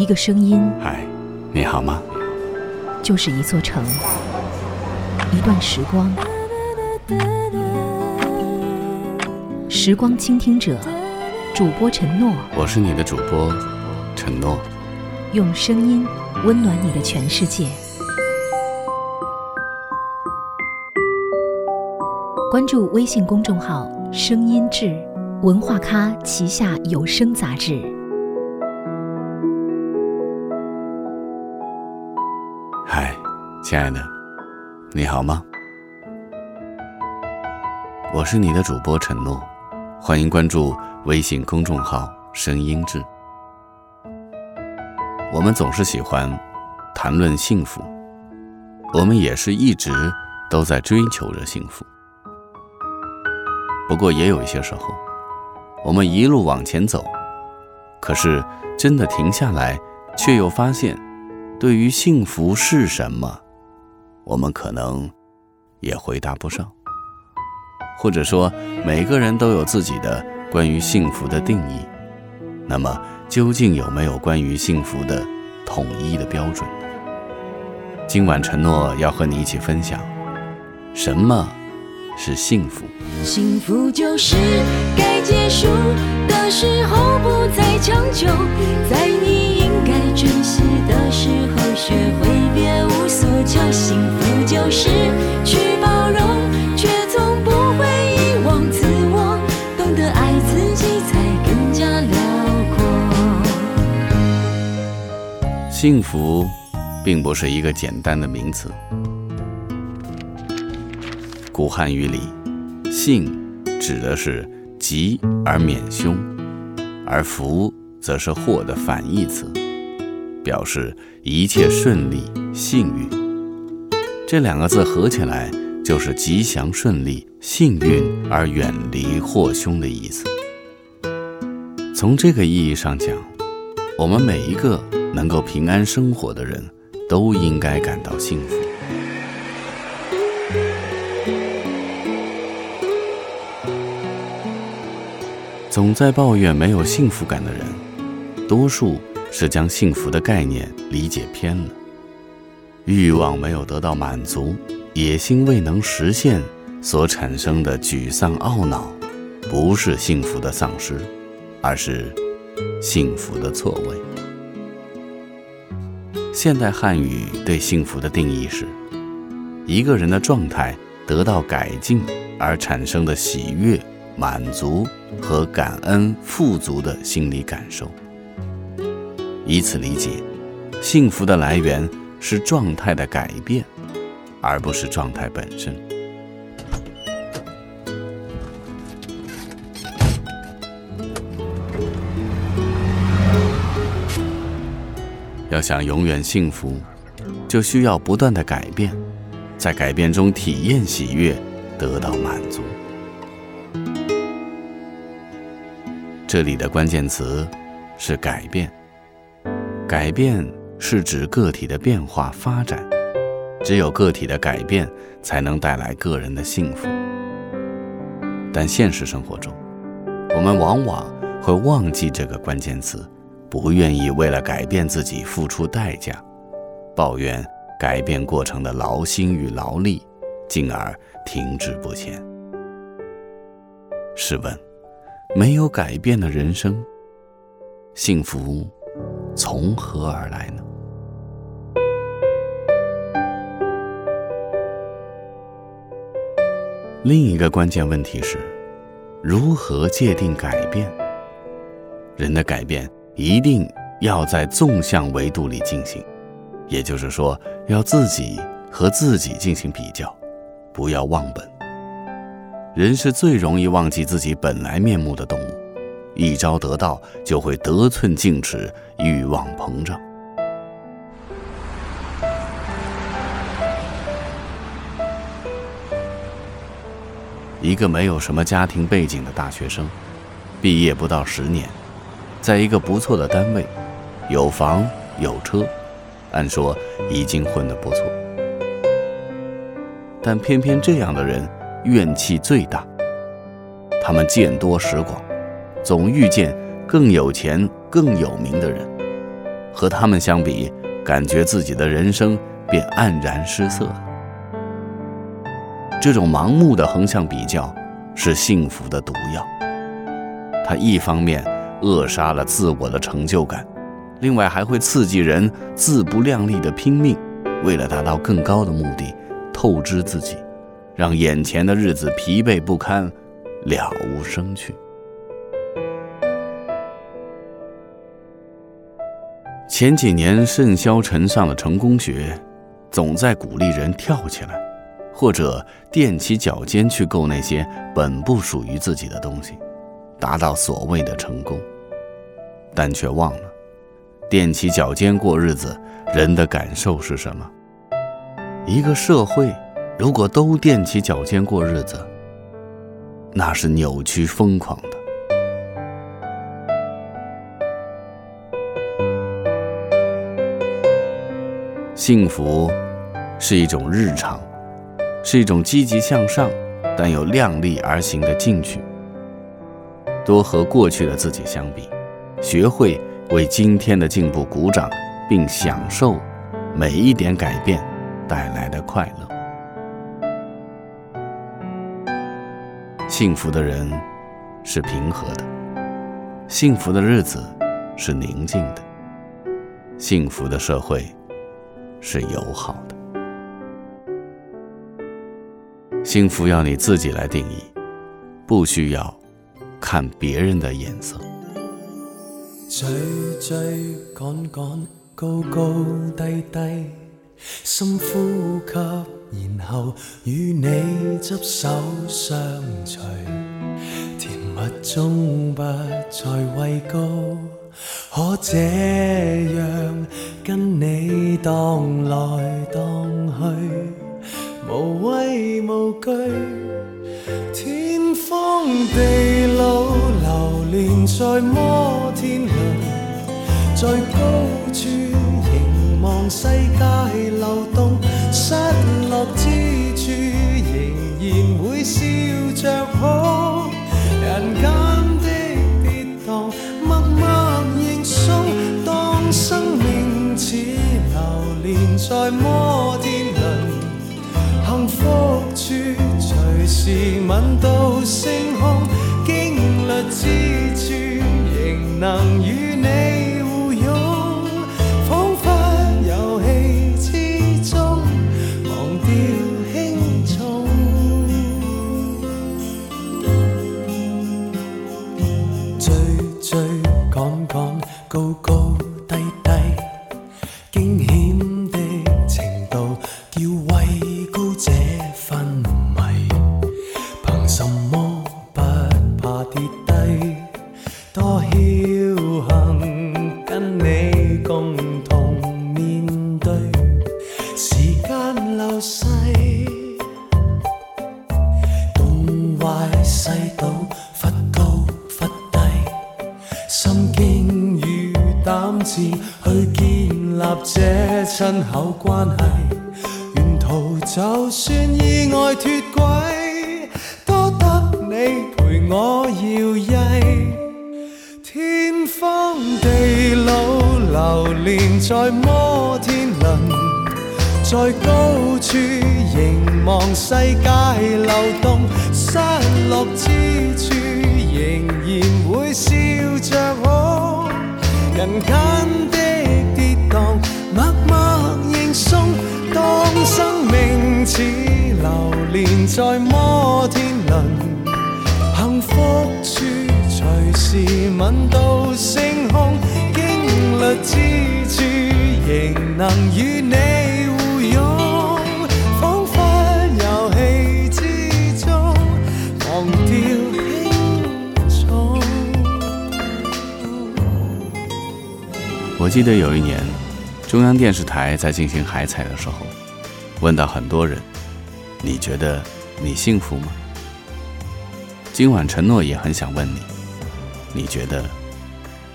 一个声音，嗨，你好吗？就是一座城，一段时光。时光倾听者，主播陈诺，我是你的主播陈诺，用声音温暖你的全世界。关注微信公众号“声音志”，文化咖旗下有声杂志。亲爱的，你好吗？我是你的主播陈诺，欢迎关注微信公众号“声音志”。我们总是喜欢谈论幸福，我们也是一直都在追求着幸福。不过也有一些时候，我们一路往前走，可是真的停下来，却又发现，对于幸福是什么，我们可能也回答不上。或者说，每个人都有自己的关于幸福的定义。那么，究竟有没有关于幸福的统一的标准？今晚承诺要和你一起分享，什么？是幸福。幸福就是该结束的时候不再强求，在你应该珍惜的时候学会别无所求。幸福就是去包容，却从不会遗忘自我，懂得爱自己才更加辽阔。幸福并不是一个简单的名词。古汉语里，“幸”指的是吉而免凶，而“福”则是祸的反义词，表示一切顺利、幸运。这两个字合起来就是吉祥顺利、幸运而远离祸凶的意思。从这个意义上讲，我们每一个能够平安生活的人，都应该感到幸福。总在抱怨没有幸福感的人，多数是将幸福的概念理解偏了。欲望没有得到满足，野心未能实现所产生的沮丧懊恼，不是幸福的丧失，而是幸福的错位。现代汉语对幸福的定义是：一个人的状态得到改进而产生的喜悦。满足和感恩、富足的心理感受，以此理解，幸福的来源是状态的改变，而不是状态本身。要想永远幸福，就需要不断的改变，在改变中体验喜悦，得到满足。这里的关键词是改变。改变是指个体的变化发展，只有个体的改变才能带来个人的幸福。但现实生活中，我们往往会忘记这个关键词，不愿意为了改变自己付出代价，抱怨改变过程的劳心与劳力，进而停滞不前。试问？没有改变的人生，幸福从何而来呢？另一个关键问题是，如何界定改变？人的改变一定要在纵向维度里进行，也就是说，要自己和自己进行比较，不要忘本。人是最容易忘记自己本来面目的动物，一朝得道，就会得寸进尺，欲望膨胀。一个没有什么家庭背景的大学生，毕业不到十年，在一个不错的单位，有房有车，按说已经混得不错，但偏偏这样的人。怨气最大，他们见多识广，总遇见更有钱、更有名的人，和他们相比，感觉自己的人生便黯然失色。这种盲目的横向比较，是幸福的毒药。它一方面扼杀了自我的成就感，另外还会刺激人自不量力的拼命，为了达到更高的目的，透支自己，让眼前的日子疲惫不堪，了无生趣。前几年甚嚣尘上的成功学，总在鼓励人跳起来，或者踮起脚尖去够那些本不属于自己的东西，达到所谓的成功。但却忘了，踮起脚尖过日子，人的感受是什么？一个社会如果都踮起脚尖过日子，那是扭曲疯狂的。幸福是一种日常，是一种积极向上但又量力而行的进取。多和过去的自己相比，学会为今天的进步鼓掌，并享受每一点改变带来的快乐。幸福的人是平和的，幸福的日子是宁静的，幸福的社会。是友好的，幸福要你自己来定义，不需要看别人的眼色。追追赶赶，高高低低，深呼吸，然后与你执手相随，甜蜜中不再畏高。可这样跟你荡来荡去，无畏无惧，天荒地老流连在摩天轮，在高处凝望世界流动，失落之处仍然会笑着哭，是吻到星空，经历之处仍能与你心经与胆志去建立这亲口关系，沿途就算意外脱轨，多得你陪我摇曳。天荒地老流连在摩天轮，在高处凝望世界流动，失落之处仍然会笑着哭。人间的跌宕，默默认送。当生命似流连在摩天轮，幸福处随时吻到星空。经历之处，仍能与你我记得有一年，中央电视台在进行海采的时候，问到很多人：“你觉得你幸福吗？”今晚承诺也很想问你：“你觉得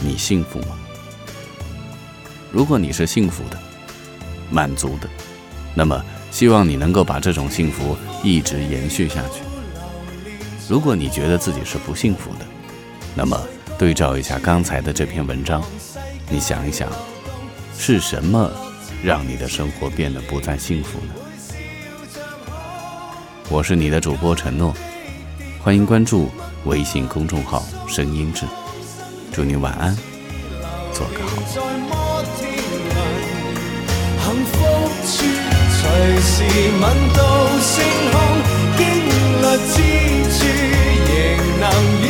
你幸福吗？”如果你是幸福的、满足的，那么希望你能够把这种幸福一直延续下去。如果你觉得自己是不幸福的，那么对照一下刚才的这篇文章。你想一想是什么让你的生活变得不再幸福呢？我是你的主播承诺欢迎关注微信公众号声音之祝你晚安做个幸福处随时闻到星空经历之处仍能与